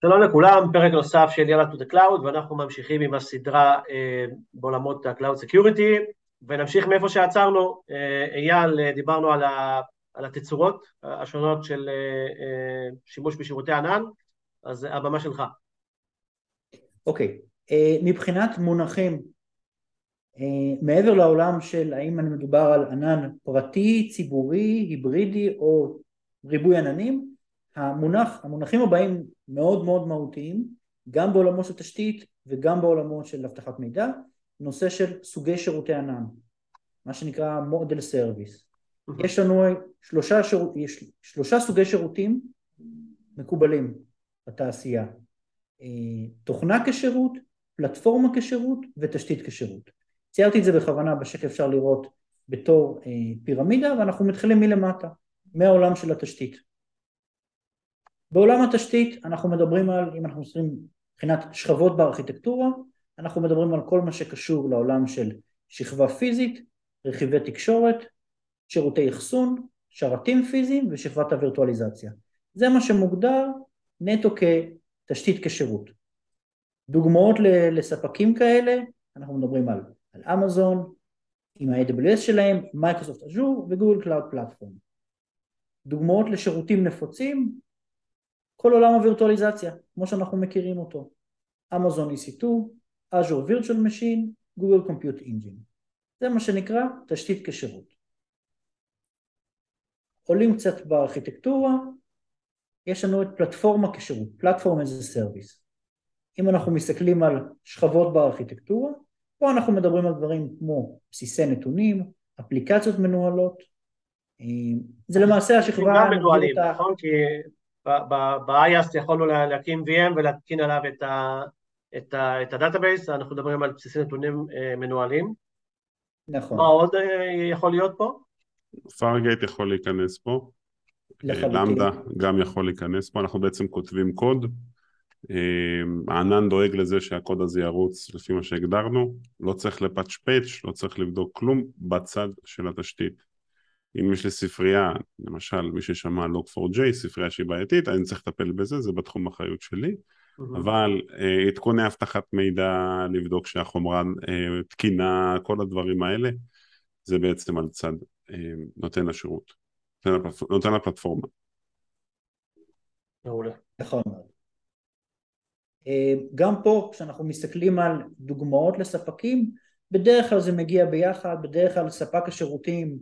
שלום לכולם, פרק נוסף של יאללה to the cloud, ואנחנו ממשיכים עם הסדרה אה, בעולמות ה-cloud security, ונמשיך מאיפה שעצרנו. אה, אייל, אה, דיברנו על, ה, על התצורות השונות של אה, אה, שימוש בשירותי ענן, אז הבמה שלך. אוקיי, okay. אה, מבחינת מונחים, אה, מעבר לעולם של האם אני מדובר על ענן פרטי, ציבורי, היברידי או ריבוי עננים, המונח, המונחים הבאים מאוד מאוד מהותיים, גם בעולמות של תשתית וגם בעולמות של אבטחת מידע, נושא של סוגי שירותי ענן, מה שנקרא מודל סרוויס. יש לנו שלושה, שיר, יש שלושה סוגי שירותים מקובלים בתעשייה, אה, תוכנה כשירות, פלטפורמה כשירות ותשתית כשירות. ציירתי את זה בכוונה בשקף אפשר לראות בתור אה, פירמידה ואנחנו מתחילים מלמטה, מהעולם של התשתית. בעולם התשתית אנחנו מדברים על, אם אנחנו עושים מבחינת שכבות בארכיטקטורה, אנחנו מדברים על כל מה שקשור לעולם של שכבה פיזית, רכיבי תקשורת, שירותי אחסון, שרתים פיזיים ושכבת הווירטואליזציה. זה מה שמוגדר נטו כתשתית כשירות. דוגמאות לספקים כאלה, אנחנו מדברים על, על אמזון, עם ה-AWS שלהם, Microsoft Azure ו Google Cloud Platform. דוגמאות לשירותים נפוצים, כל עולם הווירטואליזציה, כמו שאנחנו מכירים אותו. Amazon EC2, Azure Virtual Machine, Google Compute Engine. זה מה שנקרא תשתית כשירות. עולים קצת בארכיטקטורה, יש לנו את פלטפורמה כשירות, Platform as a Service. אם אנחנו מסתכלים על שכבות בארכיטקטורה, פה אנחנו מדברים על דברים כמו בסיסי נתונים, אפליקציות מנוהלות, אה, זה למעשה השכבה... גם מנוהלים, נכון? כי ב-IaaS יכולנו להקים VM ולהתקין עליו את, ה, את, ה, את ה database, אנחנו מדברים על בסיסי נתונים אה, מנוהלים. נכון. מה עוד אה, יכול להיות פה? פארגייט יכול להיכנס פה. למדה גם יכול להיכנס פה, אנחנו בעצם כותבים קוד. אה, הענן דואג לזה שהקוד הזה ירוץ לפי מה שהגדרנו, לא צריך לפאץ' פאץ', לא צריך לבדוק כלום בצד של התשתית. אם יש לי ספרייה, למשל מי ששמע Log4j, ספרייה שהיא בעייתית, אני צריך לטפל בזה, זה בתחום האחריות שלי, mm-hmm. אבל uh, עדכוני אבטחת מידע, לבדוק שהחומרה uh, תקינה, כל הדברים האלה, זה בעצם על צד uh, נותן השירות, נותן, הפלטפ... נותן הפלטפורמה. מעולה. נכון מאוד. גם פה כשאנחנו מסתכלים על דוגמאות לספקים, בדרך כלל זה מגיע ביחד, בדרך כלל ספק השירותים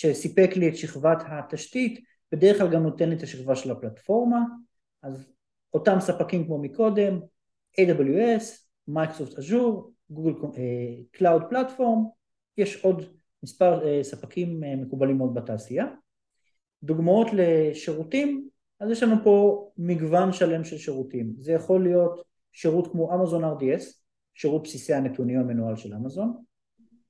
שסיפק לי את שכבת התשתית, בדרך כלל גם נותן את השכבה של הפלטפורמה, אז אותם ספקים כמו מקודם, AWS, Microsoft Azure, Google Cloud Platform, יש עוד מספר אה, ספקים אה, מקובלים מאוד בתעשייה. דוגמאות לשירותים, אז יש לנו פה מגוון שלם של שירותים, זה יכול להיות שירות כמו Amazon RDS, שירות בסיסי הנתונים המנוהל של אמזון,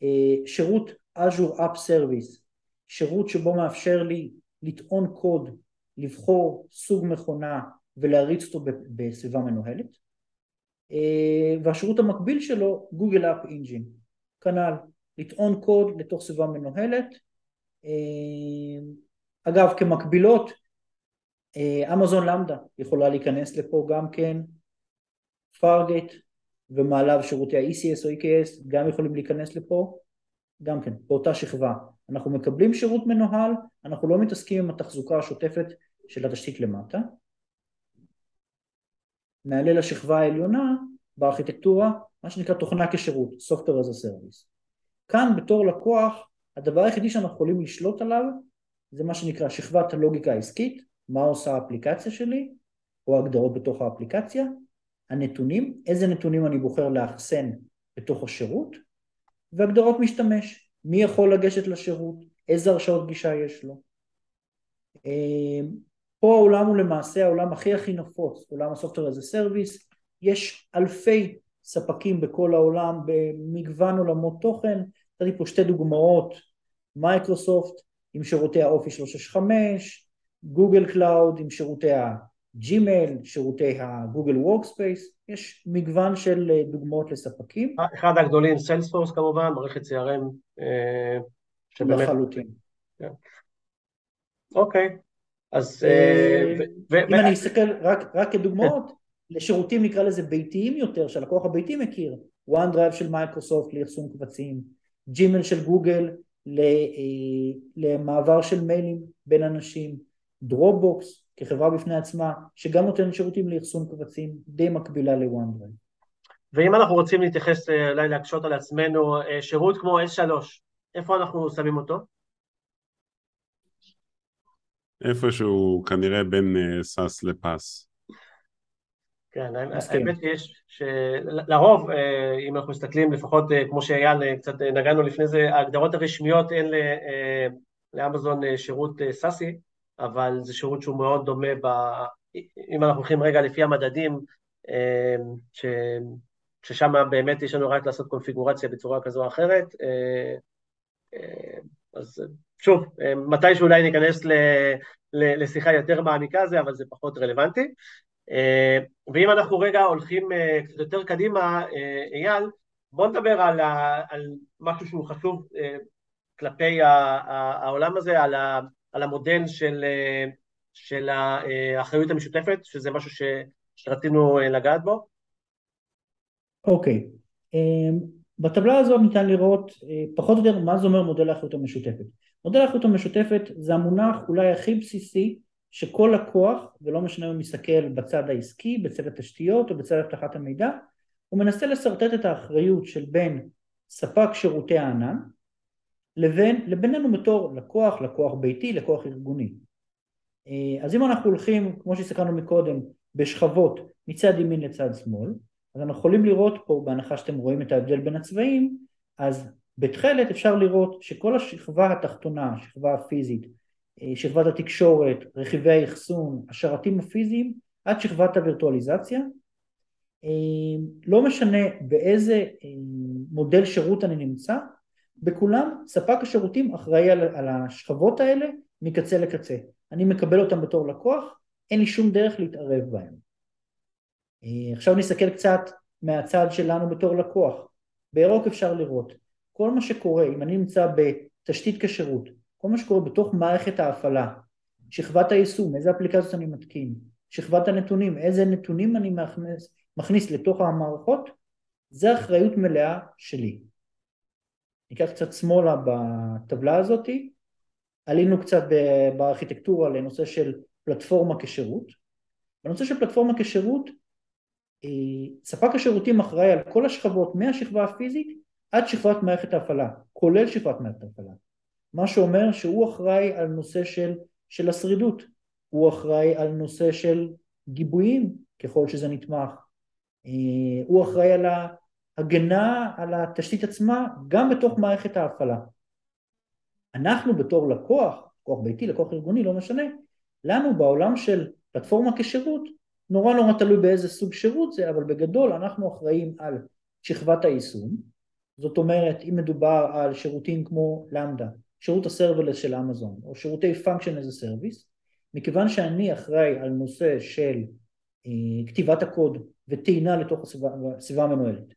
אה, שירות Azure App Service שירות שבו מאפשר לי לטעון קוד, לבחור סוג מכונה ולהריץ אותו בסביבה מנוהלת. אה, והשירות המקביל שלו Google App Engine כנ"ל לטעון קוד לתוך סביבה מנוהלת. אה, אגב כמקבילות Amazon Lambda יכולה להיכנס לפה גם כן Fargate ומעליו שירותי ה-ECS או EKS גם יכולים להיכנס לפה גם כן באותה שכבה אנחנו מקבלים שירות מנוהל, אנחנו לא מתעסקים עם התחזוקה השוטפת של התשתית למטה. נעלה לשכבה העליונה בארכיטקטורה, מה שנקרא תוכנה כשירות, Software as a Service. כאן בתור לקוח, הדבר היחידי שאנחנו יכולים לשלוט עליו זה מה שנקרא שכבת הלוגיקה העסקית, מה עושה האפליקציה שלי, או הגדרות בתוך האפליקציה, הנתונים, איזה נתונים אני בוחר לאחסן בתוך השירות, והגדרות משתמש. מי יכול לגשת לשירות, איזה הרשאות גישה יש לו. אה, פה העולם הוא למעשה העולם הכי הכי נפוץ, עולם ה as a Service, יש אלפי ספקים בכל העולם במגוון עולמות תוכן, נתתי פה שתי דוגמאות, מייקרוסופט עם שירותי ה Office 365, Google Cloud עם שירותי ה Gmail, שירותי ה Google Workspace, יש מגוון של אה, דוגמאות לספקים. אחד הגדולים, Salesforce כמובן, מערכת CRM אה, שבאמת... לחלוטין. כן. אוקיי, אז... אה, אם אני אסתכל רק כדוגמאות, לשירותים נקרא לזה ביתיים יותר שהלקוח הביתי מכיר, OneDrive של מייקרוסופט לאחסון קבצים, Gmail של גוגל למעבר של מיילים בין אנשים, Dropbox כחברה בפני עצמה שגם נותנת שירותים לאחסון קבצים די מקבילה ל-OneDrive. ואם אנחנו רוצים להתייחס אה, אולי להקשות על עצמנו, אה, שירות כמו S3, איפה אנחנו שמים אותו? איפשהו כנראה בין סאס לפס. כן, האמת יש שלרוב, אם אנחנו מסתכלים לפחות כמו שאייל קצת נגענו לפני זה, ההגדרות הרשמיות אין לאמזון שירות סאסי, אבל זה שירות שהוא מאוד דומה, ב... אם אנחנו הולכים רגע לפי המדדים, ש... ששם באמת יש לנו רק לעשות קונפיגורציה בצורה כזו או אחרת, אז שוב, מתישהו אולי ניכנס ל... לשיחה יותר מעמיקה זה, אבל זה פחות רלוונטי. ואם אנחנו רגע הולכים קצת יותר קדימה, אייל, בוא נדבר על, על משהו שהוא חשוב כלפי העולם הזה, על, על המודל של, של האחריות המשותפת, שזה משהו ש, שרצינו לגעת בו. אוקיי, okay. בטבלה הזאת ניתן לראות פחות או יותר מה זה אומר מודל האחריות המשותפת. מודל האחריות המשותפת זה המונח אולי הכי בסיסי שכל לקוח, ולא משנה אם הוא מסתכל בצד העסקי, בצד התשתיות או בצד אבטחת המידע, הוא מנסה לשרטט את האחריות של בין ספק שירותי הענן לבין, לבינינו בתור לקוח, לקוח ביתי, לקוח ארגוני. אה, אז אם אנחנו הולכים, כמו שהסתכלנו מקודם, בשכבות מצד ימין לצד שמאל, אז אנחנו יכולים לראות פה, בהנחה שאתם רואים את ההבדל בין הצבעים, אז בתכלת אפשר לראות שכל השכבה התחתונה, השכבה הפיזית, אה, שכבת התקשורת, רכיבי האחסון, השרתים הפיזיים, עד שכבת הווירטואליזציה. אה, לא משנה באיזה מודל שירות אני נמצא, בכולם ספק השירותים אחראי על, על השכבות האלה מקצה לקצה. אני מקבל אותם בתור לקוח, אין לי שום דרך להתערב בהם. עכשיו נסתכל קצת מהצד שלנו בתור לקוח. בירוק אפשר לראות כל מה שקורה, אם אני נמצא בתשתית כשירות, כל מה שקורה בתוך מערכת ההפעלה, שכבת היישום, איזה אפליקציות אני מתקין, שכבת הנתונים, איזה נתונים אני מכניס, מכניס לתוך המערכות, זה אחריות מלאה שלי. ניקח קצת שמאלה בטבלה הזאתי, עלינו קצת בארכיטקטורה לנושא של פלטפורמה כשירות. בנושא של פלטפורמה כשירות, אה, ספק השירותים אחראי על כל השכבות מהשכבה הפיזית עד שכבת מערכת ההפעלה, כולל שכבת מערכת ההפעלה. מה שאומר שהוא אחראי על נושא של, של השרידות, הוא אחראי על נושא של גיבויים ככל שזה נתמך, אה, הוא אחראי על ההגנה על התשתית עצמה גם בתוך מערכת ההפעלה. אנחנו בתור לקוח, לקוח ביתי, לקוח ארגוני, לא משנה, לנו בעולם של פלטפורמה כשירות, נורא נורא תלוי באיזה סוג שירות זה, אבל בגדול אנחנו אחראים על שכבת היישום, זאת אומרת אם מדובר על שירותים כמו למדה, שירות הסרברלס של אמזון או שירותי as a service, מכיוון שאני אחראי על נושא של אה, כתיבת הקוד וטעינה לתוך הסביבה המנוהלת,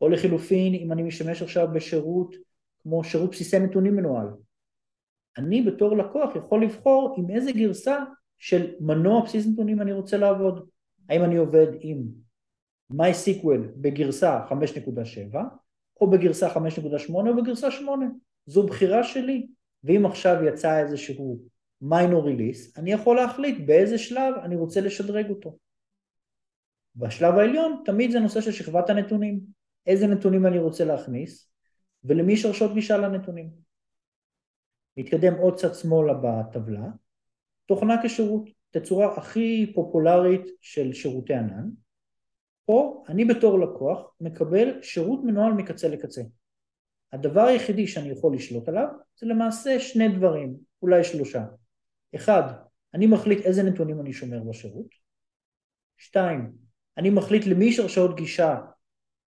או לחילופין אם אני משתמש עכשיו בשירות כמו שירות בסיסי נתונים מנוהל, אני בתור לקוח יכול לבחור עם איזה גרסה של מנוע בסיס נתונים אני רוצה לעבוד, האם אני עובד עם MySQL בגרסה 5.7 או בגרסה 5.8 או בגרסה 8 זו בחירה שלי. ואם עכשיו יצא איזשהו minor release אני יכול להחליט באיזה שלב אני רוצה לשדרג אותו. בשלב העליון תמיד זה נושא של שכבת הנתונים איזה נתונים אני רוצה להכניס ולמי יש הרשות גישה לנתונים נתקדם עוד קצת שמאלה בטבלה תוכנה כשירות תצורה הכי פופולרית של שירותי ענן פה אני בתור לקוח מקבל שירות מנוהל מקצה לקצה הדבר היחידי שאני יכול לשלוט עליו זה למעשה שני דברים, אולי שלושה. אחד, אני מחליט איזה נתונים אני שומר בשירות. שתיים, אני מחליט למי יש הרשאות גישה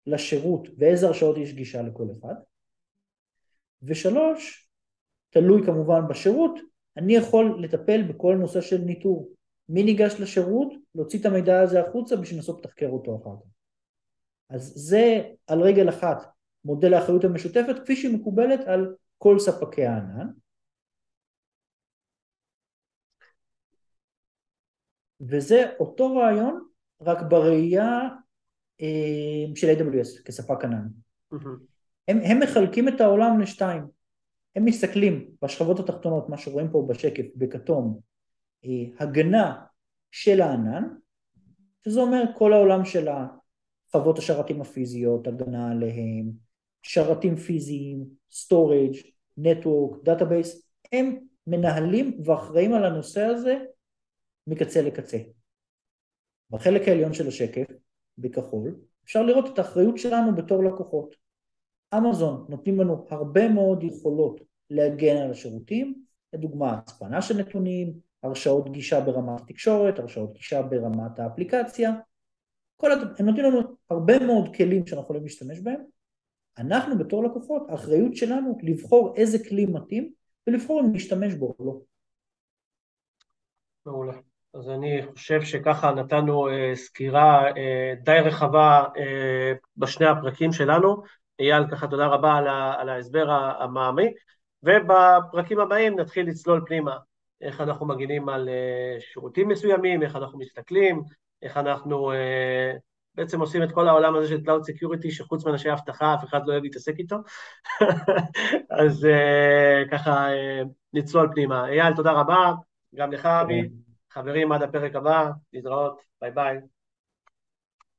לשירות ואיזה הרשאות יש גישה לכל אחד. ושלוש, תלוי כמובן בשירות, אני יכול לטפל בכל נושא של ניטור. מי ניגש לשירות, להוציא את המידע הזה החוצה בשביל לנסות לתחקר אותו אחר כך. אז זה על רגל אחת מודל האחריות המשותפת כפי שהיא מקובלת על כל ספקי הענן. וזה אותו רעיון רק בראייה של AWS כספק ענן. הם, הם מחלקים את העולם לשתיים. הם מסתכלים בשכבות התחתונות, מה שרואים פה בשקף, בכתום, אה, הגנה של הענן, שזה אומר כל העולם של חוות השרתים הפיזיות, הגנה עליהם, שרתים פיזיים, storage, network, database, הם מנהלים ואחראים על הנושא הזה מקצה לקצה. בחלק העליון של השקף, בכחול, אפשר לראות את האחריות שלנו בתור לקוחות. אמזון נותנים לנו הרבה מאוד יכולות להגן על השירותים, לדוגמה הצפנה של נתונים, הרשאות גישה ברמת התקשורת, הרשאות גישה ברמת האפליקציה, כל הד... הם נותנים לנו הרבה מאוד כלים שאנחנו יכולים להשתמש בהם, אנחנו בתור לקוחות, האחריות שלנו לבחור איזה כלי מתאים ולבחור אם להשתמש בו או לא. מעולה. אז אני חושב שככה נתנו אה, סקירה אה, די רחבה אה, בשני הפרקים שלנו. אייל, ככה תודה רבה על, ה, על ההסבר המעמיק, ובפרקים הבאים נתחיל לצלול פנימה, איך אנחנו מגינים על אה, שירותים מסוימים, איך אנחנו מסתכלים, איך אנחנו אה, בעצם עושים את כל העולם הזה של Cloud Security, שחוץ מאנשי אבטחה אף אחד לא אוהב להתעסק איתו. אז אה, ככה אה, נצלול פנימה. אייל, תודה רבה, גם לך אבי. חברים, עד הפרק הבא, להתראות, ביי ביי.